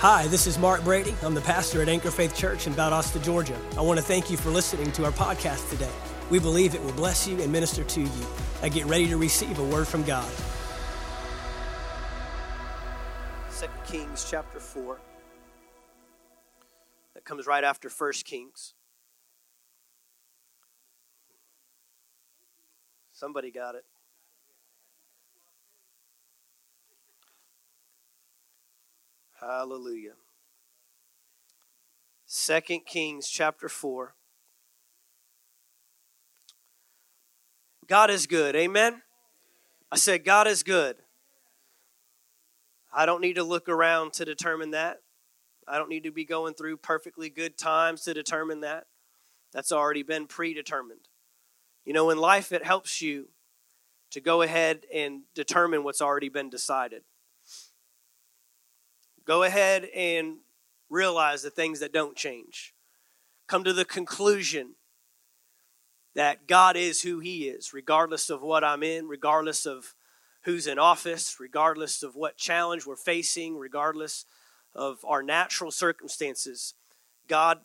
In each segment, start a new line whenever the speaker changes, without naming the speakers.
Hi, this is Mark Brady. I'm the pastor at Anchor Faith Church in Valdosta, Georgia. I want to thank you for listening to our podcast today. We believe it will bless you and minister to you. I get ready to receive a word from God. 2 Kings chapter 4. That comes right after 1 Kings. Somebody got it. Hallelujah. Second Kings chapter 4. God is good. Amen. I said, God is good. I don't need to look around to determine that. I don't need to be going through perfectly good times to determine that. That's already been predetermined. You know, in life, it helps you to go ahead and determine what's already been decided. Go ahead and realize the things that don't change. Come to the conclusion that God is who He is, regardless of what I'm in, regardless of who's in office, regardless of what challenge we're facing, regardless of our natural circumstances. God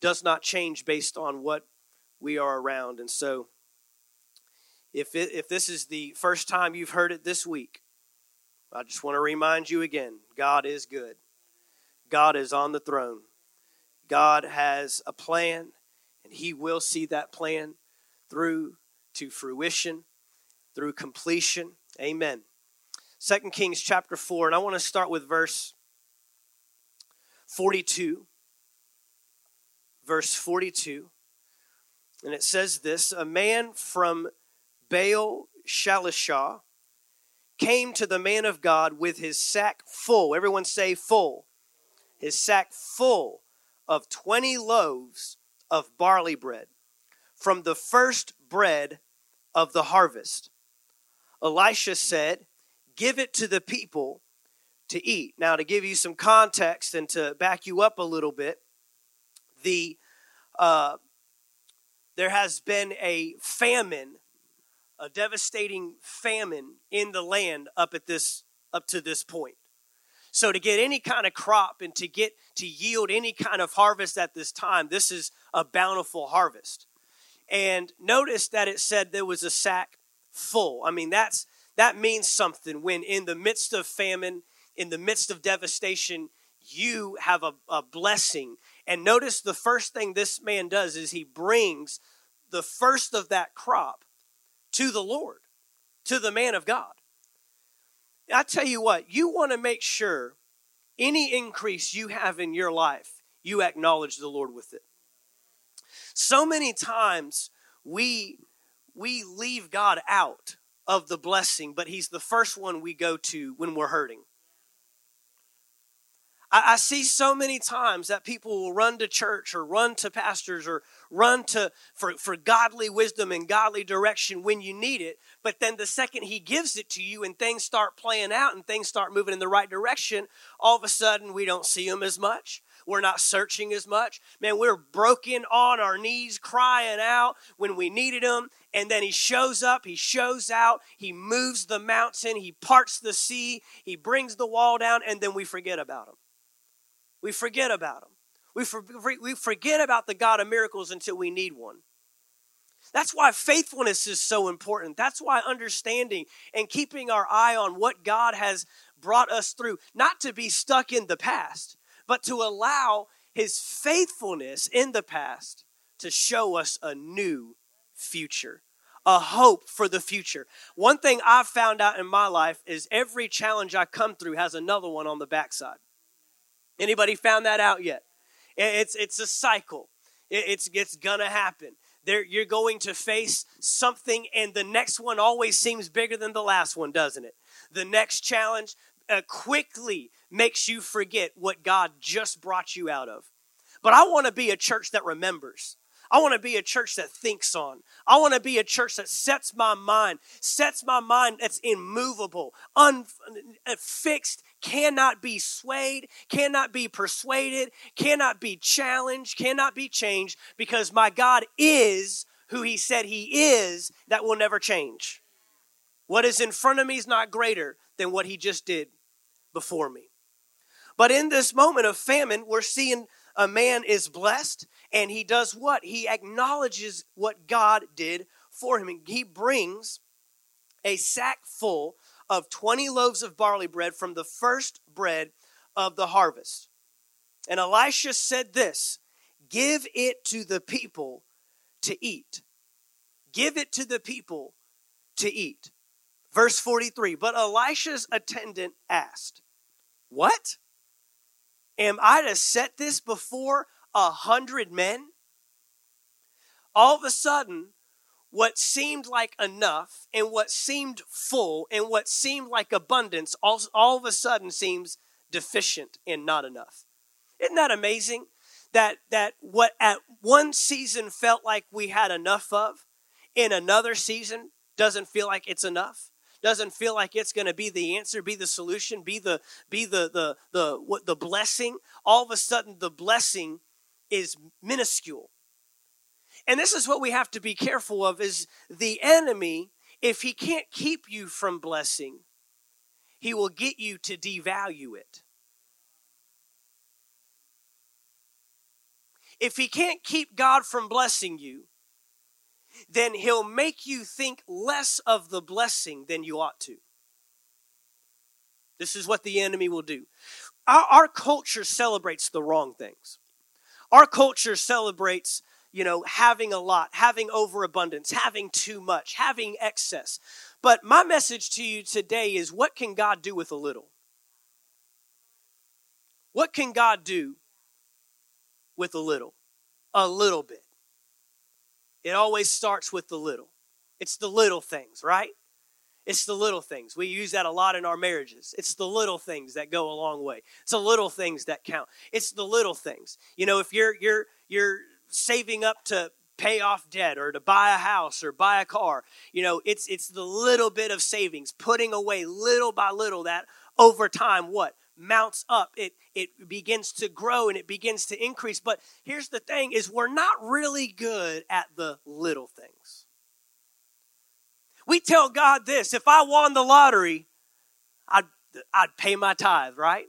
does not change based on what we are around. And so, if, it, if this is the first time you've heard it this week, I just want to remind you again God is good. God is on the throne. God has a plan, and He will see that plan through to fruition, through completion. Amen. Second Kings chapter 4, and I want to start with verse 42. Verse 42. And it says this A man from Baal Shalishah came to the man of God with his sack full. Everyone say full. His sack full of 20 loaves of barley bread from the first bread of the harvest. Elisha said, Give it to the people to eat. Now, to give you some context and to back you up a little bit, the uh, there has been a famine a devastating famine in the land up at this up to this point. So to get any kind of crop and to get to yield any kind of harvest at this time, this is a bountiful harvest. And notice that it said there was a sack full. I mean, that's that means something when in the midst of famine, in the midst of devastation, you have a, a blessing. And notice the first thing this man does is he brings the first of that crop to the Lord, to the man of God. I tell you what, you want to make sure any increase you have in your life, you acknowledge the Lord with it. So many times we we leave God out of the blessing, but he's the first one we go to when we're hurting. I, I see so many times that people will run to church or run to pastors or run to for, for godly wisdom and godly direction when you need it. But then the second he gives it to you and things start playing out and things start moving in the right direction, all of a sudden we don't see him as much. We're not searching as much. Man, we're broken on our knees, crying out when we needed him. And then he shows up, he shows out, he moves the mountain, he parts the sea, he brings the wall down, and then we forget about him. We forget about him. We, for, we forget about the God of miracles until we need one. That's why faithfulness is so important. That's why understanding and keeping our eye on what God has brought us through, not to be stuck in the past, but to allow his faithfulness in the past to show us a new future, a hope for the future. One thing I've found out in my life is every challenge I come through has another one on the backside. Anybody found that out yet? It's it's a cycle. It's it's gonna happen. There, you're going to face something, and the next one always seems bigger than the last one, doesn't it? The next challenge uh, quickly makes you forget what God just brought you out of. But I want to be a church that remembers. I want to be a church that thinks on. I want to be a church that sets my mind, sets my mind that's immovable, unfixed, cannot be swayed, cannot be persuaded, cannot be challenged, cannot be changed because my God is who he said he is that will never change. What is in front of me is not greater than what he just did before me. But in this moment of famine, we're seeing a man is blessed and he does what? He acknowledges what God did for him. And he brings a sack full of 20 loaves of barley bread from the first bread of the harvest. And Elisha said this Give it to the people to eat. Give it to the people to eat. Verse 43 But Elisha's attendant asked, What? Am I to set this before a hundred men? All of a sudden, what seemed like enough and what seemed full and what seemed like abundance all, all of a sudden seems deficient and not enough. Isn't that amazing? That, that what at one season felt like we had enough of, in another season doesn't feel like it's enough doesn't feel like it's going to be the answer be the solution be the be the the the what the blessing all of a sudden the blessing is minuscule and this is what we have to be careful of is the enemy if he can't keep you from blessing he will get you to devalue it if he can't keep god from blessing you then he'll make you think less of the blessing than you ought to. This is what the enemy will do. Our, our culture celebrates the wrong things. Our culture celebrates, you know, having a lot, having overabundance, having too much, having excess. But my message to you today is what can God do with a little? What can God do with a little? A little bit. It always starts with the little. It's the little things, right? It's the little things. We use that a lot in our marriages. It's the little things that go a long way. It's the little things that count. It's the little things. You know, if you're you're you're saving up to pay off debt or to buy a house or buy a car, you know, it's it's the little bit of savings, putting away little by little that over time what mounts up. It it begins to grow and it begins to increase. But here's the thing is we're not really good at the little things. We tell god this if i won the lottery i'd i'd pay my tithe right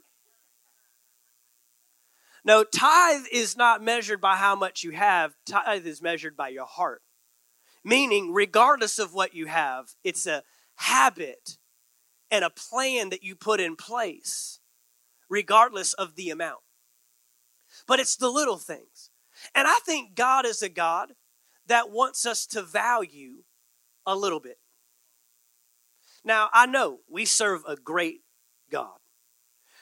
no tithe is not measured by how much you have tithe is measured by your heart meaning regardless of what you have it's a habit and a plan that you put in place regardless of the amount. But it's the little things. And I think God is a God that wants us to value a little bit. Now, I know we serve a great God.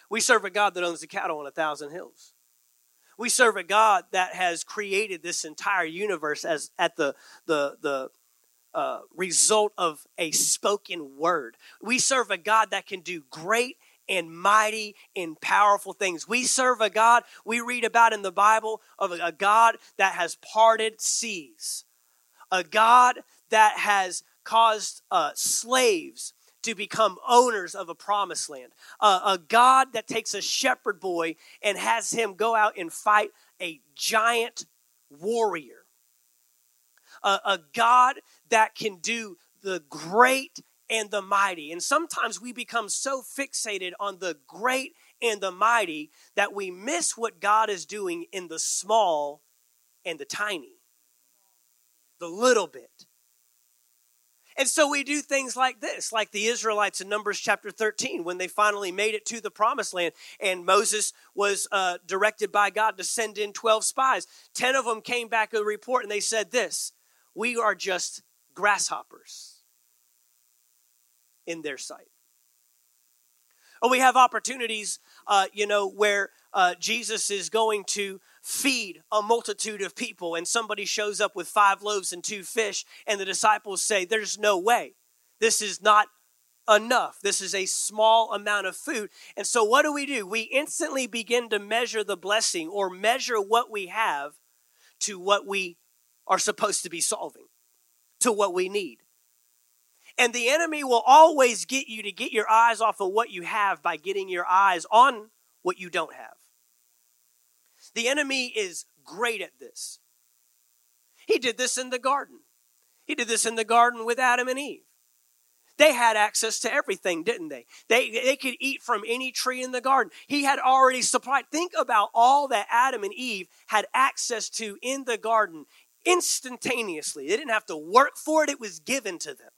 We serve a God that owns the cattle on a thousand hills. We serve a God that has created this entire universe as at the the the uh, result of a spoken word. We serve a God that can do great and mighty and powerful things. We serve a God we read about in the Bible of a God that has parted seas, a God that has caused uh, slaves to become owners of a promised land, uh, a God that takes a shepherd boy and has him go out and fight a giant warrior, a, a God that can do the great and the mighty. And sometimes we become so fixated on the great and the mighty that we miss what God is doing in the small and the tiny, the little bit. And so we do things like this, like the Israelites in Numbers chapter 13, when they finally made it to the promised land, and Moses was uh, directed by God to send in 12 spies. 10 of them came back with a report, and they said this We are just grasshoppers in their sight. Or we have opportunities, uh, you know, where uh, Jesus is going to feed a multitude of people, and somebody shows up with five loaves and two fish, and the disciples say, There's no way. This is not enough. This is a small amount of food. And so, what do we do? We instantly begin to measure the blessing or measure what we have to what we are supposed to be solving, to what we need. And the enemy will always get you to get your eyes off of what you have by getting your eyes on what you don't have. The enemy is great at this. He did this in the garden. He did this in the garden with Adam and Eve. They had access to everything, didn't they? They, they could eat from any tree in the garden. He had already supplied. Think about all that Adam and Eve had access to in the garden instantaneously. They didn't have to work for it, it was given to them.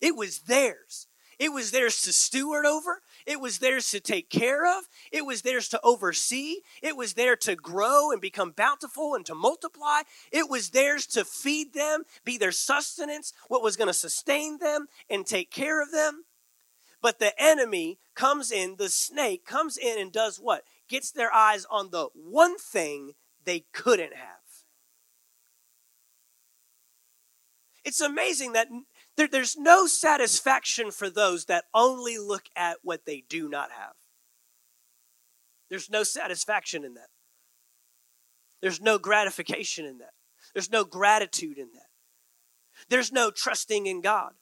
It was theirs. It was theirs to steward over. It was theirs to take care of. It was theirs to oversee. It was there to grow and become bountiful and to multiply. It was theirs to feed them, be their sustenance, what was going to sustain them and take care of them. But the enemy comes in, the snake comes in and does what? Gets their eyes on the one thing they couldn't have. It's amazing that there, there's no satisfaction for those that only look at what they do not have. There's no satisfaction in that. There's no gratification in that. There's no gratitude in that. There's no trusting in God.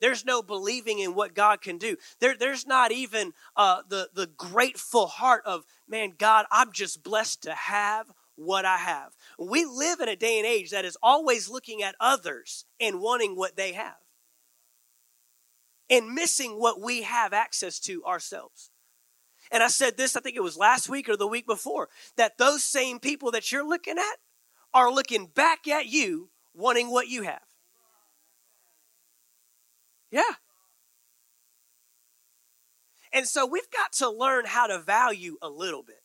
There's no believing in what God can do. There, there's not even uh, the, the grateful heart of, man, God, I'm just blessed to have what I have. We live in a day and age that is always looking at others and wanting what they have and missing what we have access to ourselves. And I said this, I think it was last week or the week before, that those same people that you're looking at are looking back at you wanting what you have. Yeah. And so we've got to learn how to value a little bit.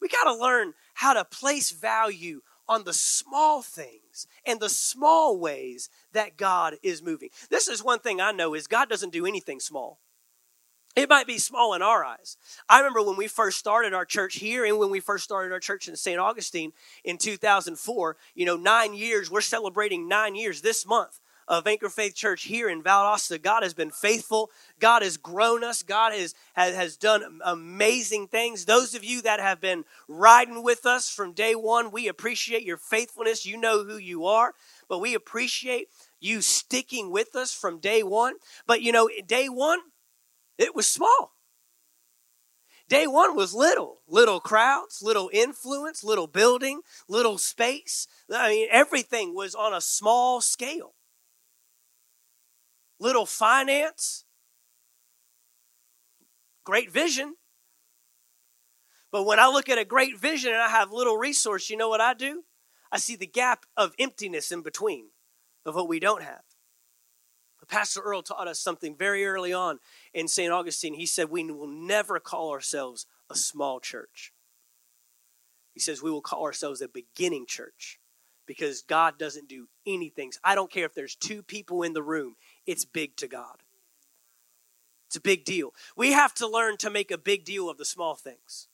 We got to learn how to place value on the small things and the small ways that God is moving. This is one thing I know is God doesn't do anything small. It might be small in our eyes. I remember when we first started our church here and when we first started our church in St. Augustine in 2004, you know, 9 years, we're celebrating 9 years this month of Anchor Faith Church here in Valdosta. God has been faithful. God has grown us. God has, has, has done amazing things. Those of you that have been riding with us from day one, we appreciate your faithfulness. You know who you are, but we appreciate you sticking with us from day one. But you know, day one, it was small. Day one was little, little crowds, little influence, little building, little space. I mean, everything was on a small scale little finance, great vision. But when I look at a great vision and I have little resource, you know what I do? I see the gap of emptiness in between of what we don't have. But Pastor Earl taught us something very early on in St. Augustine. He said, We will never call ourselves a small church. He says, We will call ourselves a beginning church because God doesn't do anything. I don't care if there's two people in the room, it's big to God. It's a big deal. We have to learn to make a big deal of the small things.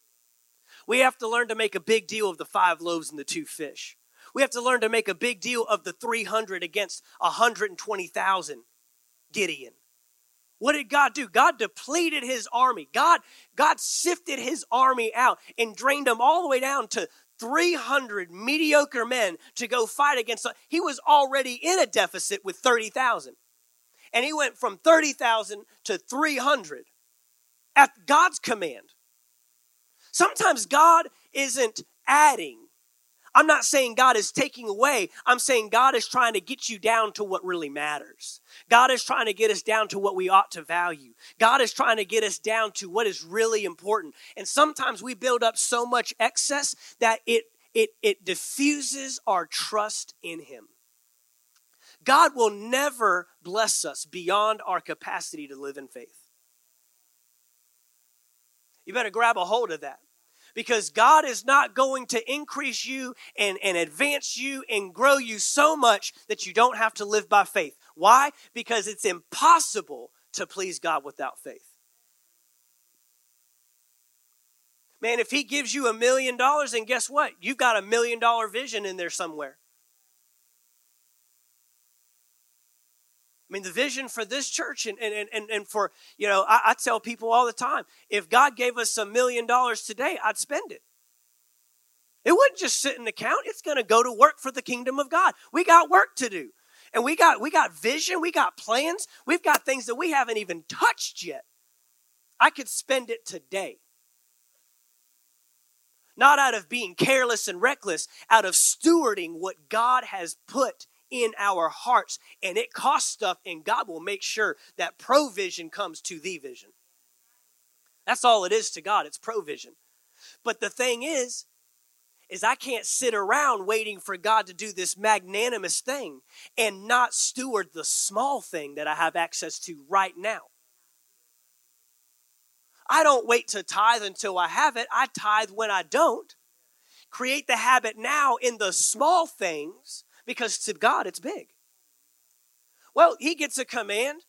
We have to learn to make a big deal of the five loaves and the two fish. We have to learn to make a big deal of the 300 against 120,000 Gideon. What did God do? God depleted his army. God, God sifted his army out and drained them all the way down to 300 mediocre men to go fight against. He was already in a deficit with 30,000 and he went from 30,000 to 300 at God's command. Sometimes God isn't adding. I'm not saying God is taking away. I'm saying God is trying to get you down to what really matters. God is trying to get us down to what we ought to value. God is trying to get us down to what is really important. And sometimes we build up so much excess that it it it diffuses our trust in him. God will never bless us beyond our capacity to live in faith. You better grab a hold of that because God is not going to increase you and, and advance you and grow you so much that you don't have to live by faith. Why? Because it's impossible to please God without faith. Man, if He gives you a million dollars, and guess what? You've got a million dollar vision in there somewhere. Mean, the vision for this church and, and, and, and for, you know, I, I tell people all the time if God gave us a million dollars today, I'd spend it. It wouldn't just sit in the account. It's going to go to work for the kingdom of God. We got work to do. And we got we got vision, we got plans, we've got things that we haven't even touched yet. I could spend it today. Not out of being careless and reckless, out of stewarding what God has put in our hearts. And it costs stuff, and God will make sure that provision comes to the vision. That's all it is to God. It's provision. But the thing is, is I can't sit around waiting for God to do this magnanimous thing and not steward the small thing that I have access to right now. I don't wait to tithe until I have it. I tithe when I don't. Create the habit now in the small things because to God it's big. Well, he gets a command.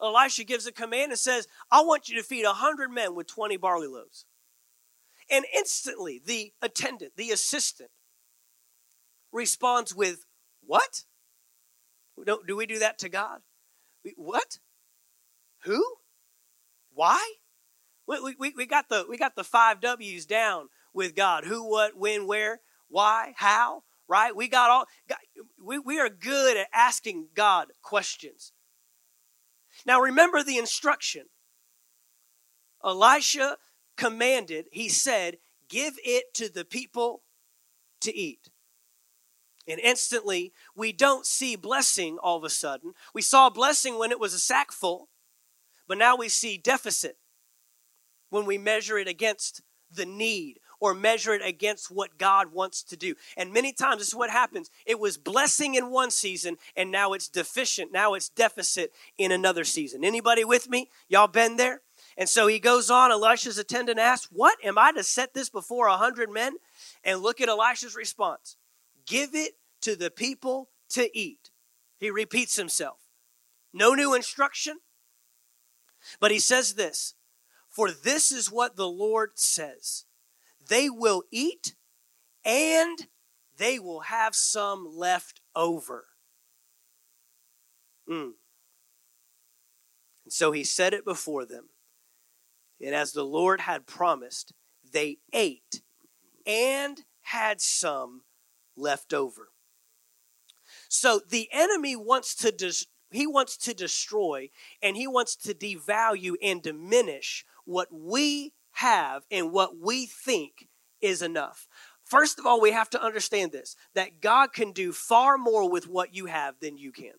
Elisha gives a command and says, I want you to feed a hundred men with 20 barley loaves. And instantly, the attendant, the assistant, responds with, What? Do we do that to God? What? Who? Why? We, we, we, got the, we got the five W's down with God who, what, when, where, why, how, right? We got all, we, we are good at asking God questions. Now remember the instruction. Elisha commanded, he said, Give it to the people to eat. And instantly, we don't see blessing all of a sudden. We saw blessing when it was a sack full, but now we see deficit when we measure it against the need or measure it against what God wants to do. And many times this is what happens. It was blessing in one season and now it's deficient. Now it's deficit in another season. Anybody with me? Y'all been there? And so he goes on. Elisha's attendant asks, What? Am I to set this before a hundred men? And look at Elisha's response Give it to the people to eat. He repeats himself. No new instruction. But he says this For this is what the Lord says they will eat and they will have some left over. Mm. And so he said it before them. And as the Lord had promised, they ate and had some left over. So the enemy wants to dis- he wants to destroy and he wants to devalue and diminish what we have and what we think is enough. First of all, we have to understand this that God can do far more with what you have than you can.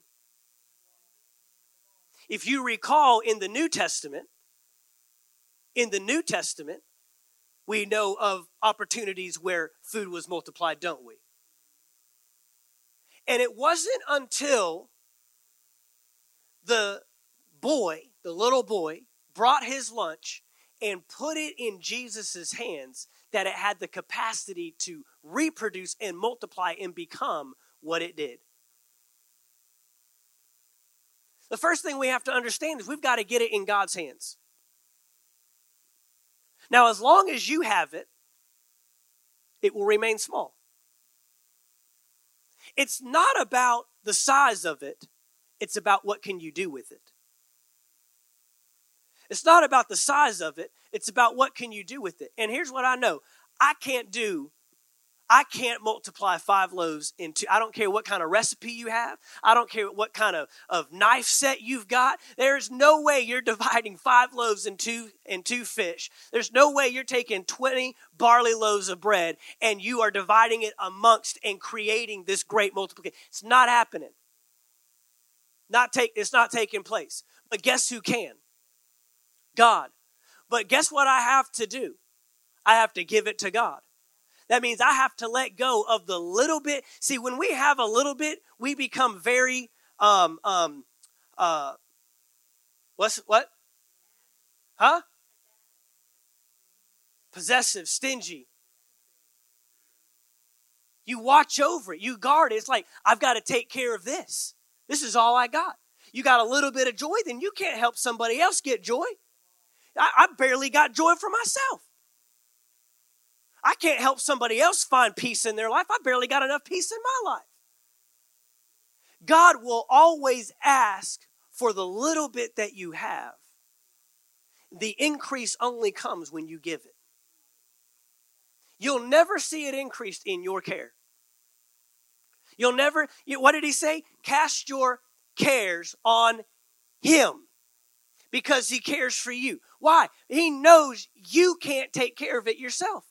If you recall in the New Testament, in the New Testament, we know of opportunities where food was multiplied, don't we? And it wasn't until the boy, the little boy, brought his lunch and put it in Jesus' hands that it had the capacity to reproduce and multiply and become what it did. The first thing we have to understand is we've got to get it in God's hands. Now, as long as you have it, it will remain small. It's not about the size of it, it's about what can you do with it. It's not about the size of it, it's about what can you do with it. And here's what I know. I can't do I can't multiply five loaves into, I don't care what kind of recipe you have. I don't care what kind of, of knife set you've got. There's no way you're dividing five loaves and two, and two fish. There's no way you're taking 20 barley loaves of bread and you are dividing it amongst and creating this great multiplication. It's not happening. Not take, it's not taking place. But guess who can? God. But guess what I have to do? I have to give it to God. That means I have to let go of the little bit. See, when we have a little bit, we become very um um uh what's what? Huh? Possessive, stingy. You watch over it, you guard it. It's like, I've got to take care of this. This is all I got. You got a little bit of joy, then you can't help somebody else get joy. I, I barely got joy for myself. I can't help somebody else find peace in their life. I barely got enough peace in my life. God will always ask for the little bit that you have. The increase only comes when you give it. You'll never see it increased in your care. You'll never, what did he say? Cast your cares on him because he cares for you. Why? He knows you can't take care of it yourself.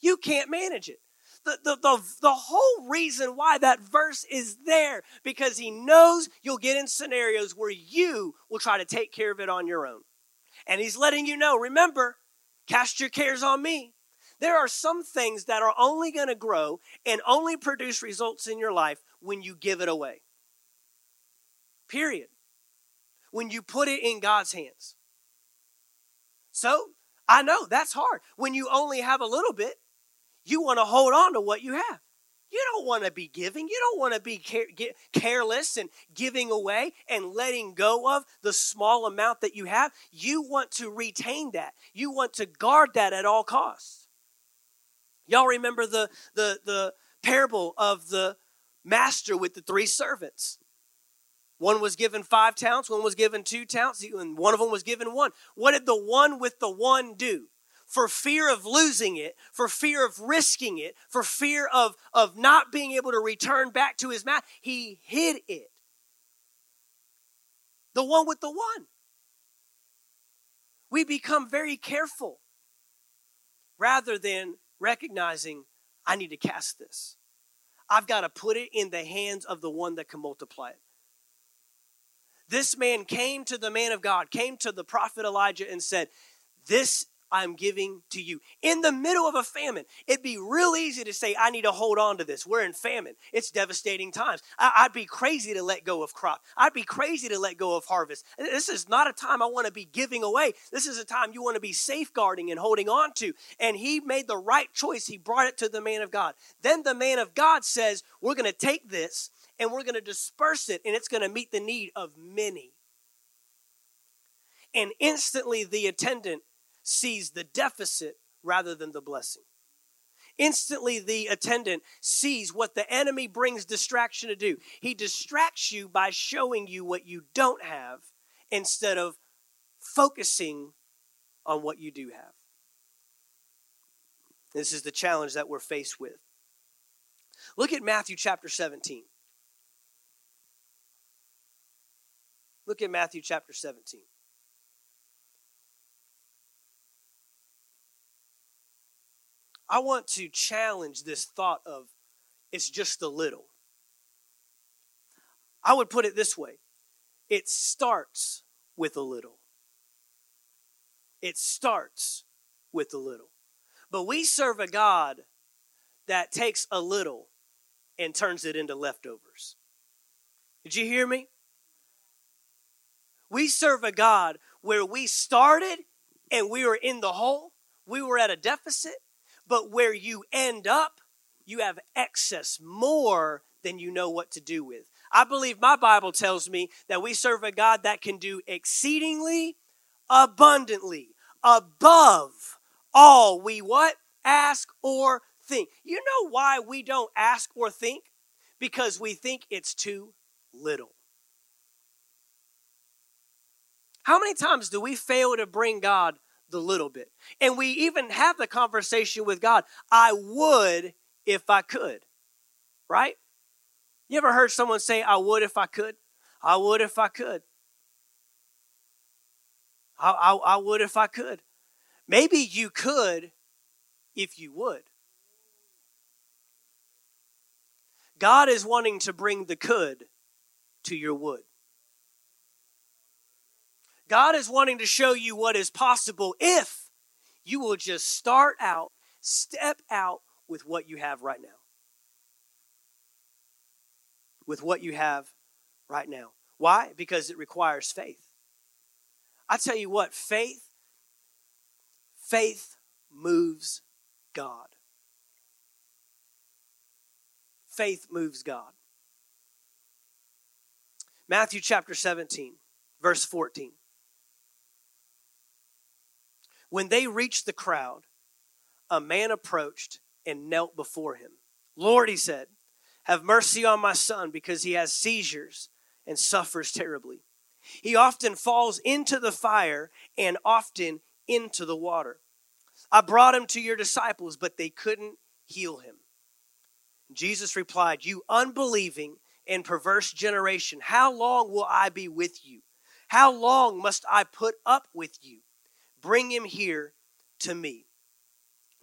You can't manage it. the, the, the, the whole reason why that verse is there because he knows you'll get in scenarios where you will try to take care of it on your own. And he's letting you know, remember, cast your cares on me. There are some things that are only going to grow and only produce results in your life when you give it away. Period. When you put it in God's hands. So, I know that's hard. When you only have a little bit, you want to hold on to what you have. You don't want to be giving. You don't want to be care- careless and giving away and letting go of the small amount that you have. You want to retain that. You want to guard that at all costs. Y'all remember the the the parable of the master with the three servants. One was given five talents, one was given two talents, and one of them was given one. What did the one with the one do? For fear of losing it, for fear of risking it, for fear of, of not being able to return back to his master, he hid it. The one with the one. We become very careful rather than recognizing, I need to cast this. I've got to put it in the hands of the one that can multiply it. This man came to the man of God, came to the prophet Elijah, and said, This I'm giving to you. In the middle of a famine, it'd be real easy to say, I need to hold on to this. We're in famine. It's devastating times. I, would be crazy to let go of crop. I'd be crazy to let go of harvest. This is not a time I want to be giving away. This is a time you want to be safeguarding and holding on to. And he made the right choice. He brought it to the man of God. Then the man of God says, We're going to take this and we're going to disperse it, and it's going to meet the need of many. And instantly, the attendant sees the deficit rather than the blessing. Instantly, the attendant sees what the enemy brings distraction to do. He distracts you by showing you what you don't have instead of focusing on what you do have. This is the challenge that we're faced with. Look at Matthew chapter 17. Look at Matthew chapter 17. I want to challenge this thought of it's just a little. I would put it this way it starts with a little. It starts with a little. But we serve a God that takes a little and turns it into leftovers. Did you hear me? We serve a God where we started and we were in the hole, we were at a deficit, but where you end up, you have excess more than you know what to do with. I believe my Bible tells me that we serve a God that can do exceedingly abundantly above all we what ask or think. You know why we don't ask or think? Because we think it's too little. How many times do we fail to bring God the little bit? And we even have the conversation with God, I would if I could, right? You ever heard someone say, I would if I could? I would if I could. I, I, I would if I could. Maybe you could if you would. God is wanting to bring the could to your would. God is wanting to show you what is possible if you will just start out, step out with what you have right now. With what you have right now. Why? Because it requires faith. I tell you what, faith faith moves God. Faith moves God. Matthew chapter 17, verse 14. When they reached the crowd, a man approached and knelt before him. Lord, he said, have mercy on my son because he has seizures and suffers terribly. He often falls into the fire and often into the water. I brought him to your disciples, but they couldn't heal him. Jesus replied, You unbelieving and perverse generation, how long will I be with you? How long must I put up with you? Bring him here to me.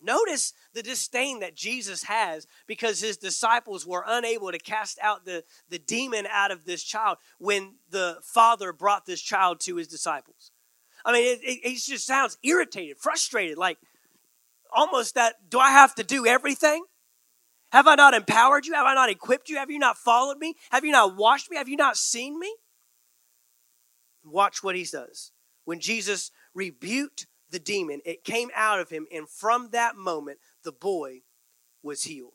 Notice the disdain that Jesus has because his disciples were unable to cast out the, the demon out of this child when the father brought this child to his disciples. I mean, it, it, it just sounds irritated, frustrated, like almost that do I have to do everything? Have I not empowered you? Have I not equipped you? Have you not followed me? Have you not washed me? Have you not seen me? Watch what he does. When Jesus rebuked the demon, it came out of him, and from that moment, the boy was healed.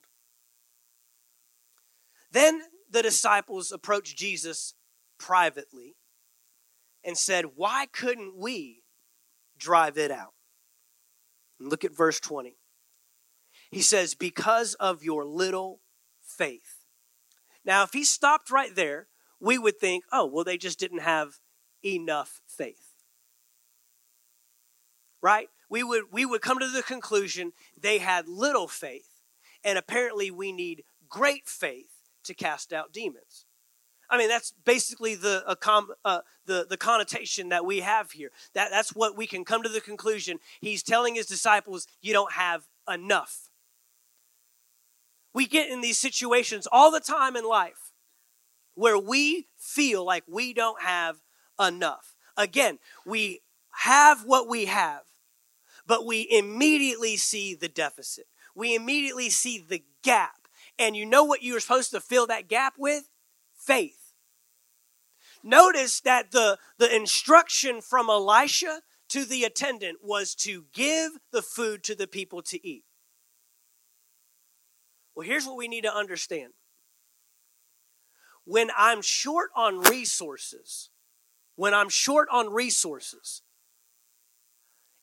Then the disciples approached Jesus privately and said, Why couldn't we drive it out? And look at verse 20. He says, Because of your little faith. Now, if he stopped right there, we would think, oh, well, they just didn't have enough faith right? We would we would come to the conclusion they had little faith, and apparently we need great faith to cast out demons. I mean, that's basically the uh, the the connotation that we have here. That that's what we can come to the conclusion. He's telling his disciples, "You don't have enough." We get in these situations all the time in life where we feel like we don't have enough. Again, we have what we have, but we immediately see the deficit. We immediately see the gap. And you know what you were supposed to fill that gap with? Faith. Notice that the, the instruction from Elisha to the attendant was to give the food to the people to eat. Well, here's what we need to understand. When I'm short on resources, when I'm short on resources,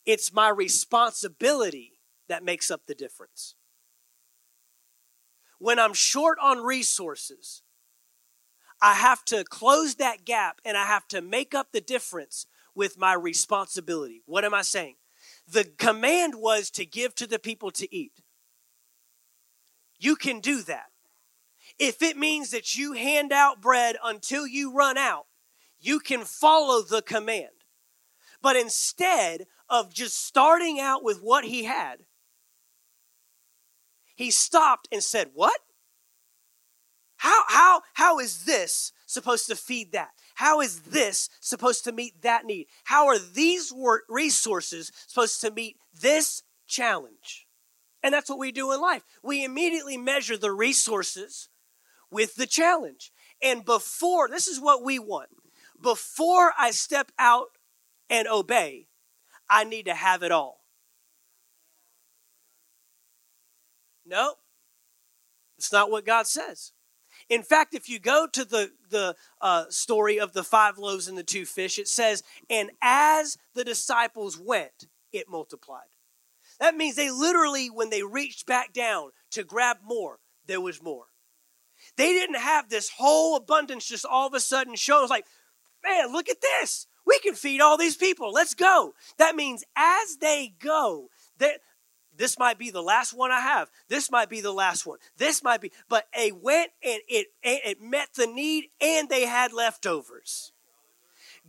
it's my responsibility that makes up the difference. When I'm short on resources, I have to close that gap and I have to make up the difference with my responsibility. What am I saying? The command was to give to the people to eat. You can do that. If it means that you hand out bread until you run out, you can follow the command. But instead of just starting out with what he had, he stopped and said, What? How, how, how is this supposed to feed that? How is this supposed to meet that need? How are these resources supposed to meet this challenge? And that's what we do in life. We immediately measure the resources with the challenge. And before, this is what we want. Before I step out and obey, I need to have it all. No, it's not what God says. In fact, if you go to the, the uh, story of the five loaves and the two fish, it says, And as the disciples went, it multiplied. That means they literally, when they reached back down to grab more, there was more. They didn't have this whole abundance just all of a sudden show. Like, man, look at this we can feed all these people. Let's go. That means as they go, that this might be the last one I have. This might be the last one. This might be, but they went and it, it met the need and they had leftovers.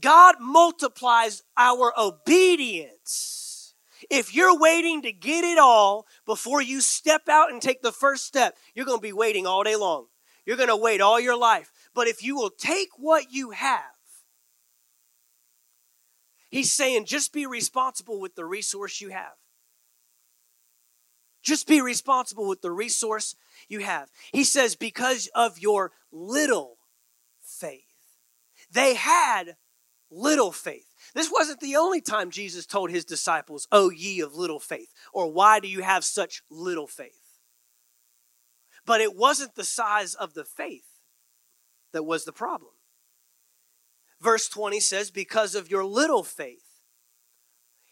God multiplies our obedience. If you're waiting to get it all before you step out and take the first step, you're going to be waiting all day long. You're going to wait all your life. But if you will take what you have He's saying just be responsible with the resource you have. Just be responsible with the resource you have. He says, because of your little faith. They had little faith. This wasn't the only time Jesus told his disciples, Oh, ye of little faith, or why do you have such little faith? But it wasn't the size of the faith that was the problem. Verse 20 says, Because of your little faith.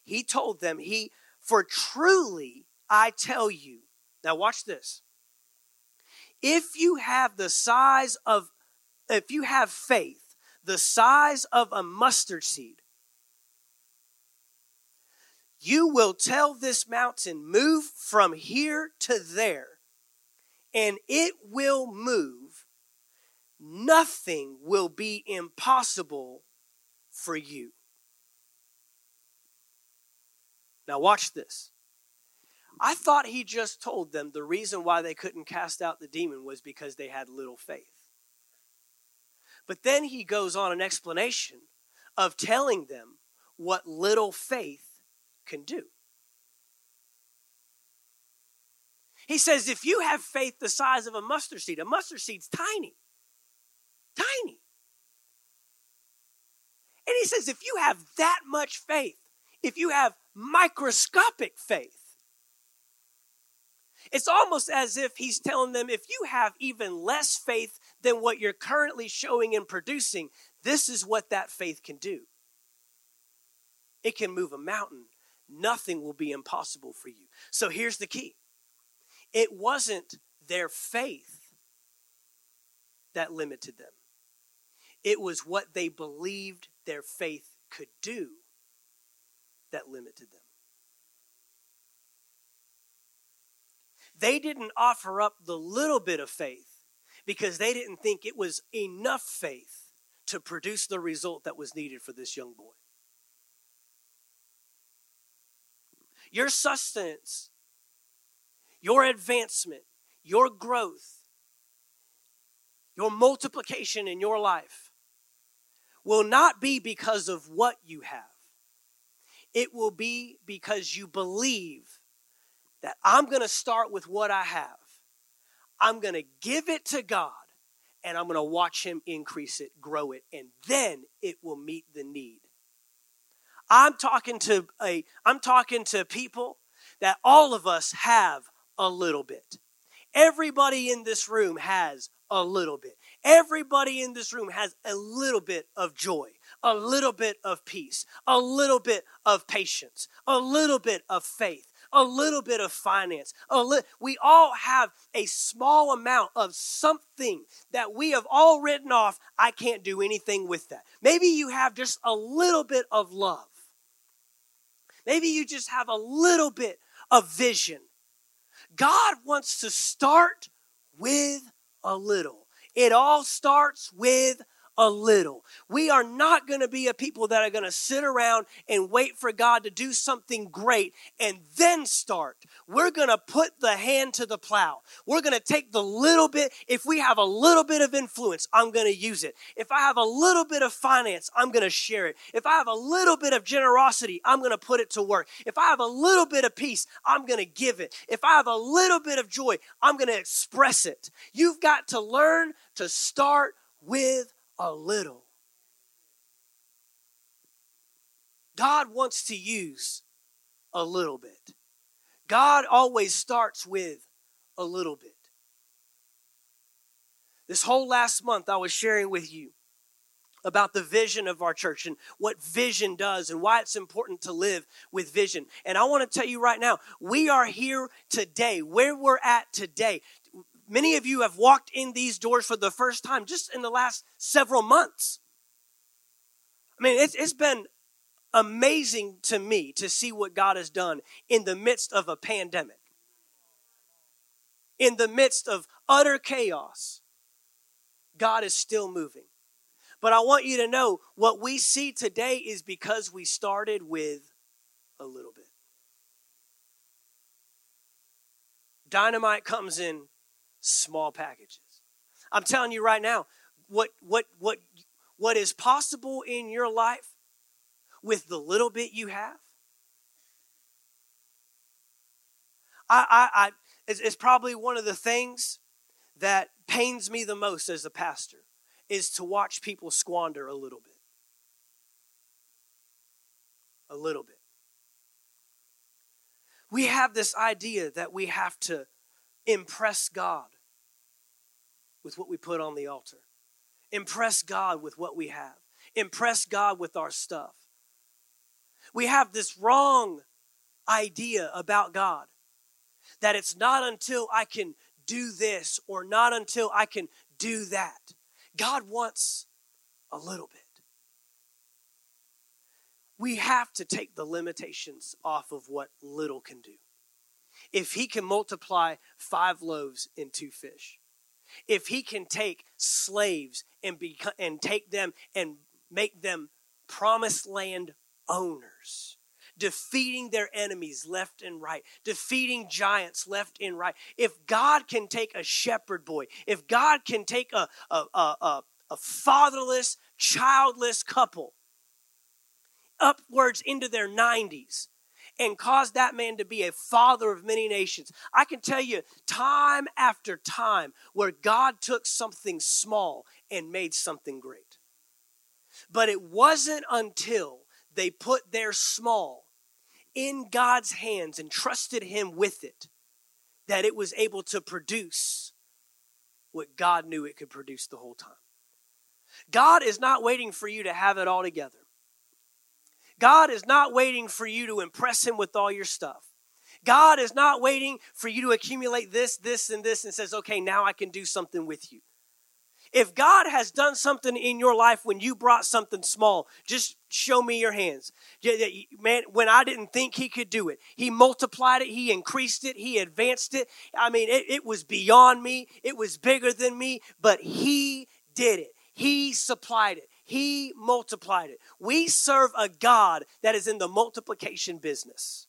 He told them, He, for truly I tell you. Now, watch this. If you have the size of, if you have faith, the size of a mustard seed, you will tell this mountain, move from here to there, and it will move nothing will be impossible for you. Now, watch this. I thought he just told them the reason why they couldn't cast out the demon was because they had little faith. But then he goes on an explanation of telling them what little faith can do. He says, if you have faith the size of a mustard seed, a mustard seed's tiny, tiny. And he says, if you have that much faith, if you have microscopic faith, it's almost as if he's telling them if you have even less faith than what you're currently showing and producing, this is what that faith can do. It can move a mountain. Nothing will be impossible for you. So here's the key it wasn't their faith that limited them, it was what they believed their faith could do that limited them. They didn't offer up the little bit of faith because they didn't think it was enough faith to produce the result that was needed for this young boy. Your sustenance, your advancement, your growth, your multiplication in your life will not be because of what you have. It will be because you believe that I'm going to start with what I have. I'm going to give it to God and I'm going to watch Him increase it, grow it, and then it will meet the need. I'm talking to a I'm talking to people that all of us have a little bit. Everybody in this room has a little bit. Everybody in this room has a little bit of joy, a little bit of peace, a little bit of patience, a little bit of faith, a little bit of finance. Li- we all have a small amount of something that we have all written off. I can't do anything with that. Maybe you have just a little bit of love. Maybe you just have a little bit of vision. God wants to start with a little. It all starts with a little. We are not going to be a people that are going to sit around and wait for God to do something great and then start. We're going to put the hand to the plow. We're going to take the little bit. If we have a little bit of influence, I'm going to use it. If I have a little bit of finance, I'm going to share it. If I have a little bit of generosity, I'm going to put it to work. If I have a little bit of peace, I'm going to give it. If I have a little bit of joy, I'm going to express it. You've got to learn to start with a little. God wants to use a little bit. God always starts with a little bit. This whole last month, I was sharing with you about the vision of our church and what vision does and why it's important to live with vision. And I want to tell you right now, we are here today, where we're at today, Many of you have walked in these doors for the first time just in the last several months. I mean, it's, it's been amazing to me to see what God has done in the midst of a pandemic, in the midst of utter chaos. God is still moving. But I want you to know what we see today is because we started with a little bit. Dynamite comes in small packages. I'm telling you right now, what what what what is possible in your life with the little bit you have. I I, I it's, it's probably one of the things that pains me the most as a pastor is to watch people squander a little bit. A little bit. We have this idea that we have to impress God with what we put on the altar, impress God with what we have, impress God with our stuff. We have this wrong idea about God that it's not until I can do this or not until I can do that. God wants a little bit. We have to take the limitations off of what little can do if he can multiply five loaves and two fish, if he can take slaves and, and take them and make them promised land owners, defeating their enemies left and right, defeating giants left and right. If God can take a shepherd boy, if God can take a, a, a, a fatherless, childless couple upwards into their 90s and cause that man to be a father of many nations. I can tell you time after time where God took something small and made something great. But it wasn't until they put their small in God's hands and trusted Him with it that it was able to produce what God knew it could produce the whole time. God is not waiting for you to have it all together. God is not waiting for you to impress him with all your stuff. God is not waiting for you to accumulate this, this, and this and says, okay, now I can do something with you. If God has done something in your life when you brought something small, just show me your hands. Man, when I didn't think He could do it, He multiplied it, He increased it, He advanced it. I mean, it, it was beyond me, it was bigger than me, but He did it. He supplied it. He multiplied it. We serve a God that is in the multiplication business.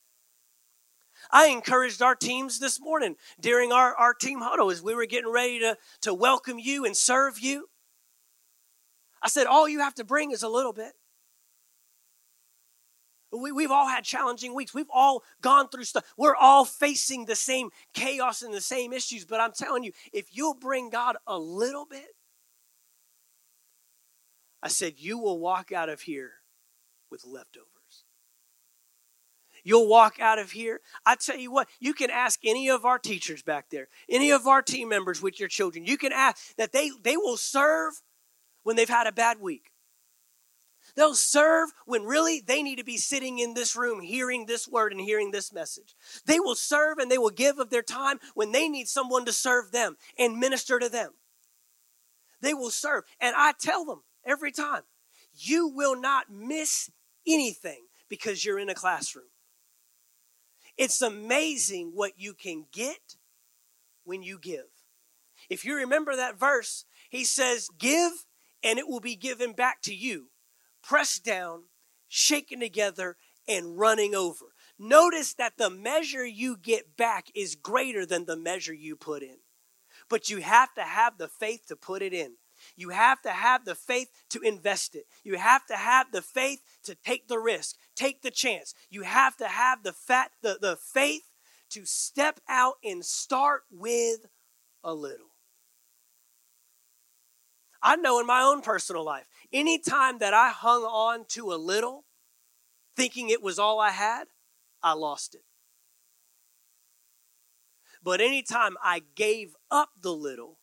I encouraged our teams this morning during our, our team huddle as we were getting ready to, to welcome you and serve you. I said, All you have to bring is a little bit. We, we've all had challenging weeks. We've all gone through stuff. We're all facing the same chaos and the same issues. But I'm telling you, if you'll bring God a little bit, I said, You will walk out of here with leftovers. You'll walk out of here. I tell you what, you can ask any of our teachers back there, any of our team members with your children. You can ask that they, they will serve when they've had a bad week. They'll serve when really they need to be sitting in this room hearing this word and hearing this message. They will serve and they will give of their time when they need someone to serve them and minister to them. They will serve. And I tell them, every time. You will not miss anything because you're in a classroom. It's amazing what you can get when you give. If you remember that verse, he says, Give and it will be given back to you, pressed down, shaken together, and running over. Notice that the measure you get back is greater than the measure you put in. But you have to have the faith to put it in. You have to have the faith to invest it. You have to have the faith to take the risk, take the chance. You have to have the fat the, the faith to step out and start with a little. I know in my own personal life, anytime that I hung on to a little, thinking it was all I had, I lost it. But anytime I gave up the little,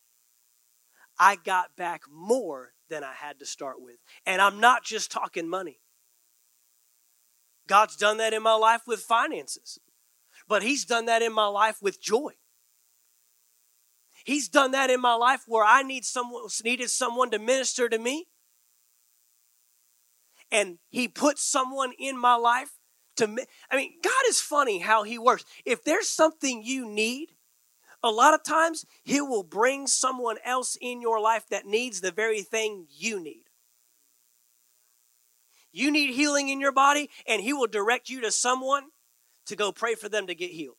I got back more than I had to start with. And I'm not just talking money. God's done that in my life with finances, but He's done that in my life with joy. He's done that in my life where I need someone needed someone to minister to me. And he put someone in my life to I mean, God is funny how he works. If there's something you need, a lot of times, He will bring someone else in your life that needs the very thing you need. You need healing in your body, and He will direct you to someone to go pray for them to get healed.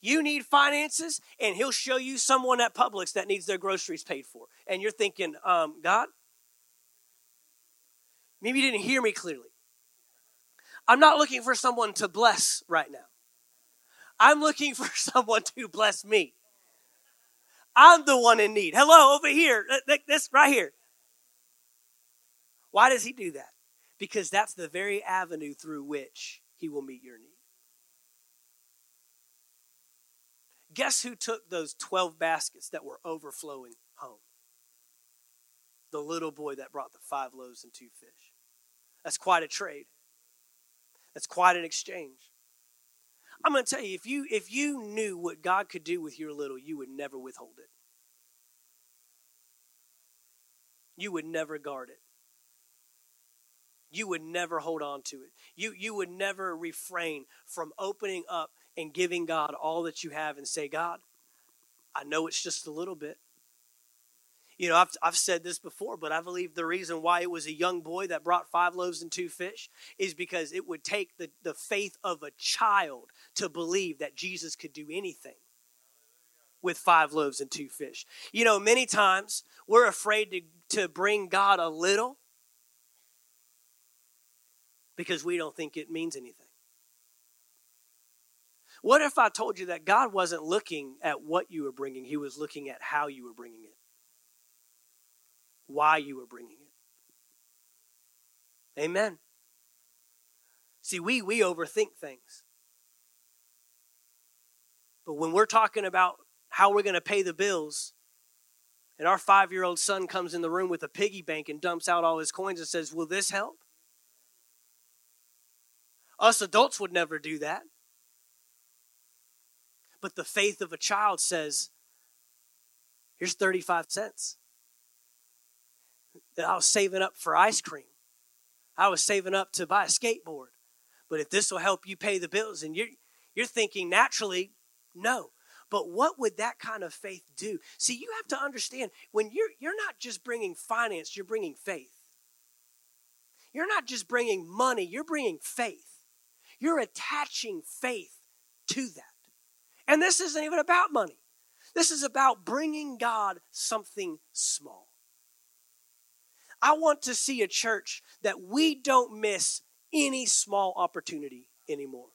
You need finances, and He'll show you someone at Publix that needs their groceries paid for. And you're thinking, um, God, maybe you didn't hear me clearly. I'm not looking for someone to bless right now. I'm looking for someone to bless me. I'm the one in need. Hello, over here. This right here. Why does he do that? Because that's the very avenue through which he will meet your need. Guess who took those 12 baskets that were overflowing home? The little boy that brought the five loaves and two fish. That's quite a trade. That's quite an exchange. I'm going to tell you if you if you knew what God could do with your little, you would never withhold it. You would never guard it. You would never hold on to it. You you would never refrain from opening up and giving God all that you have and say, God, I know it's just a little bit. You know, I've, I've said this before, but I believe the reason why it was a young boy that brought five loaves and two fish is because it would take the, the faith of a child to believe that Jesus could do anything with five loaves and two fish. You know, many times we're afraid to, to bring God a little because we don't think it means anything. What if I told you that God wasn't looking at what you were bringing, He was looking at how you were bringing it, why you were bringing it? Amen. See, we, we overthink things. But when we're talking about how we're going to pay the bills, and our five year old son comes in the room with a piggy bank and dumps out all his coins and says, Will this help? Us adults would never do that. But the faith of a child says, Here's 35 cents that I was saving up for ice cream. I was saving up to buy a skateboard. But if this will help you pay the bills, and you're, you're thinking naturally, no. But what would that kind of faith do? See, you have to understand when you're, you're not just bringing finance, you're bringing faith. You're not just bringing money, you're bringing faith. You're attaching faith to that. And this isn't even about money, this is about bringing God something small. I want to see a church that we don't miss any small opportunity anymore.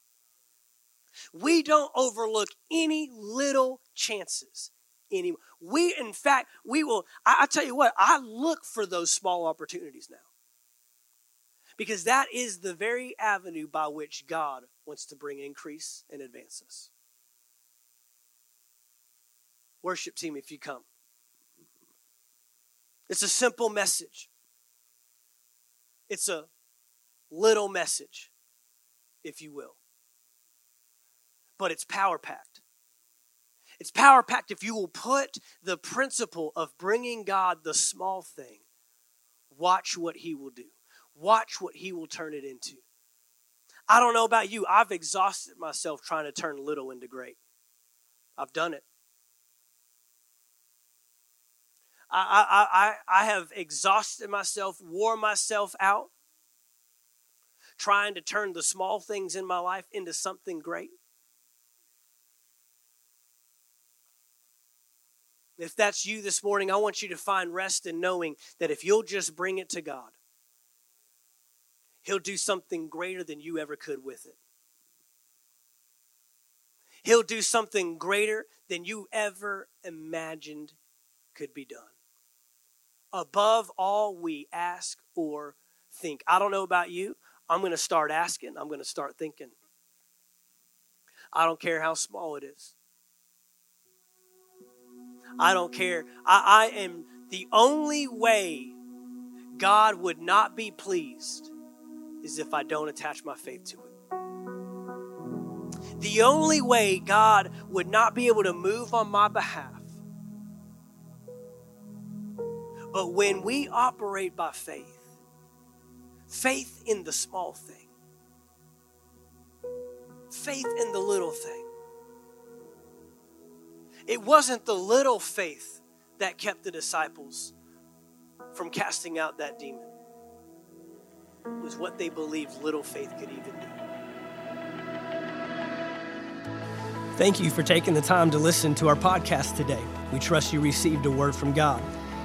We don't overlook any little chances anymore. We, in fact, we will, I, I tell you what, I look for those small opportunities now because that is the very avenue by which God wants to bring increase and advance us. Worship team, if you come. It's a simple message. It's a little message, if you will. But it's power packed. It's power packed if you will put the principle of bringing God the small thing, watch what He will do. Watch what He will turn it into. I don't know about you, I've exhausted myself trying to turn little into great. I've done it. I, I, I, I have exhausted myself, wore myself out, trying to turn the small things in my life into something great. If that's you this morning, I want you to find rest in knowing that if you'll just bring it to God, He'll do something greater than you ever could with it. He'll do something greater than you ever imagined could be done. Above all we ask or think. I don't know about you. I'm going to start asking. I'm going to start thinking. I don't care how small it is. I don't care. I, I am the only way God would not be pleased is if I don't attach my faith to it. The only way God would not be able to move on my behalf. But when we operate by faith, faith in the small thing, faith in the little thing. It wasn't the little faith that kept the disciples from casting out that demon It was what they believed little faith could even do. Thank you for taking the time to listen to our podcast today. We trust you received a word from God.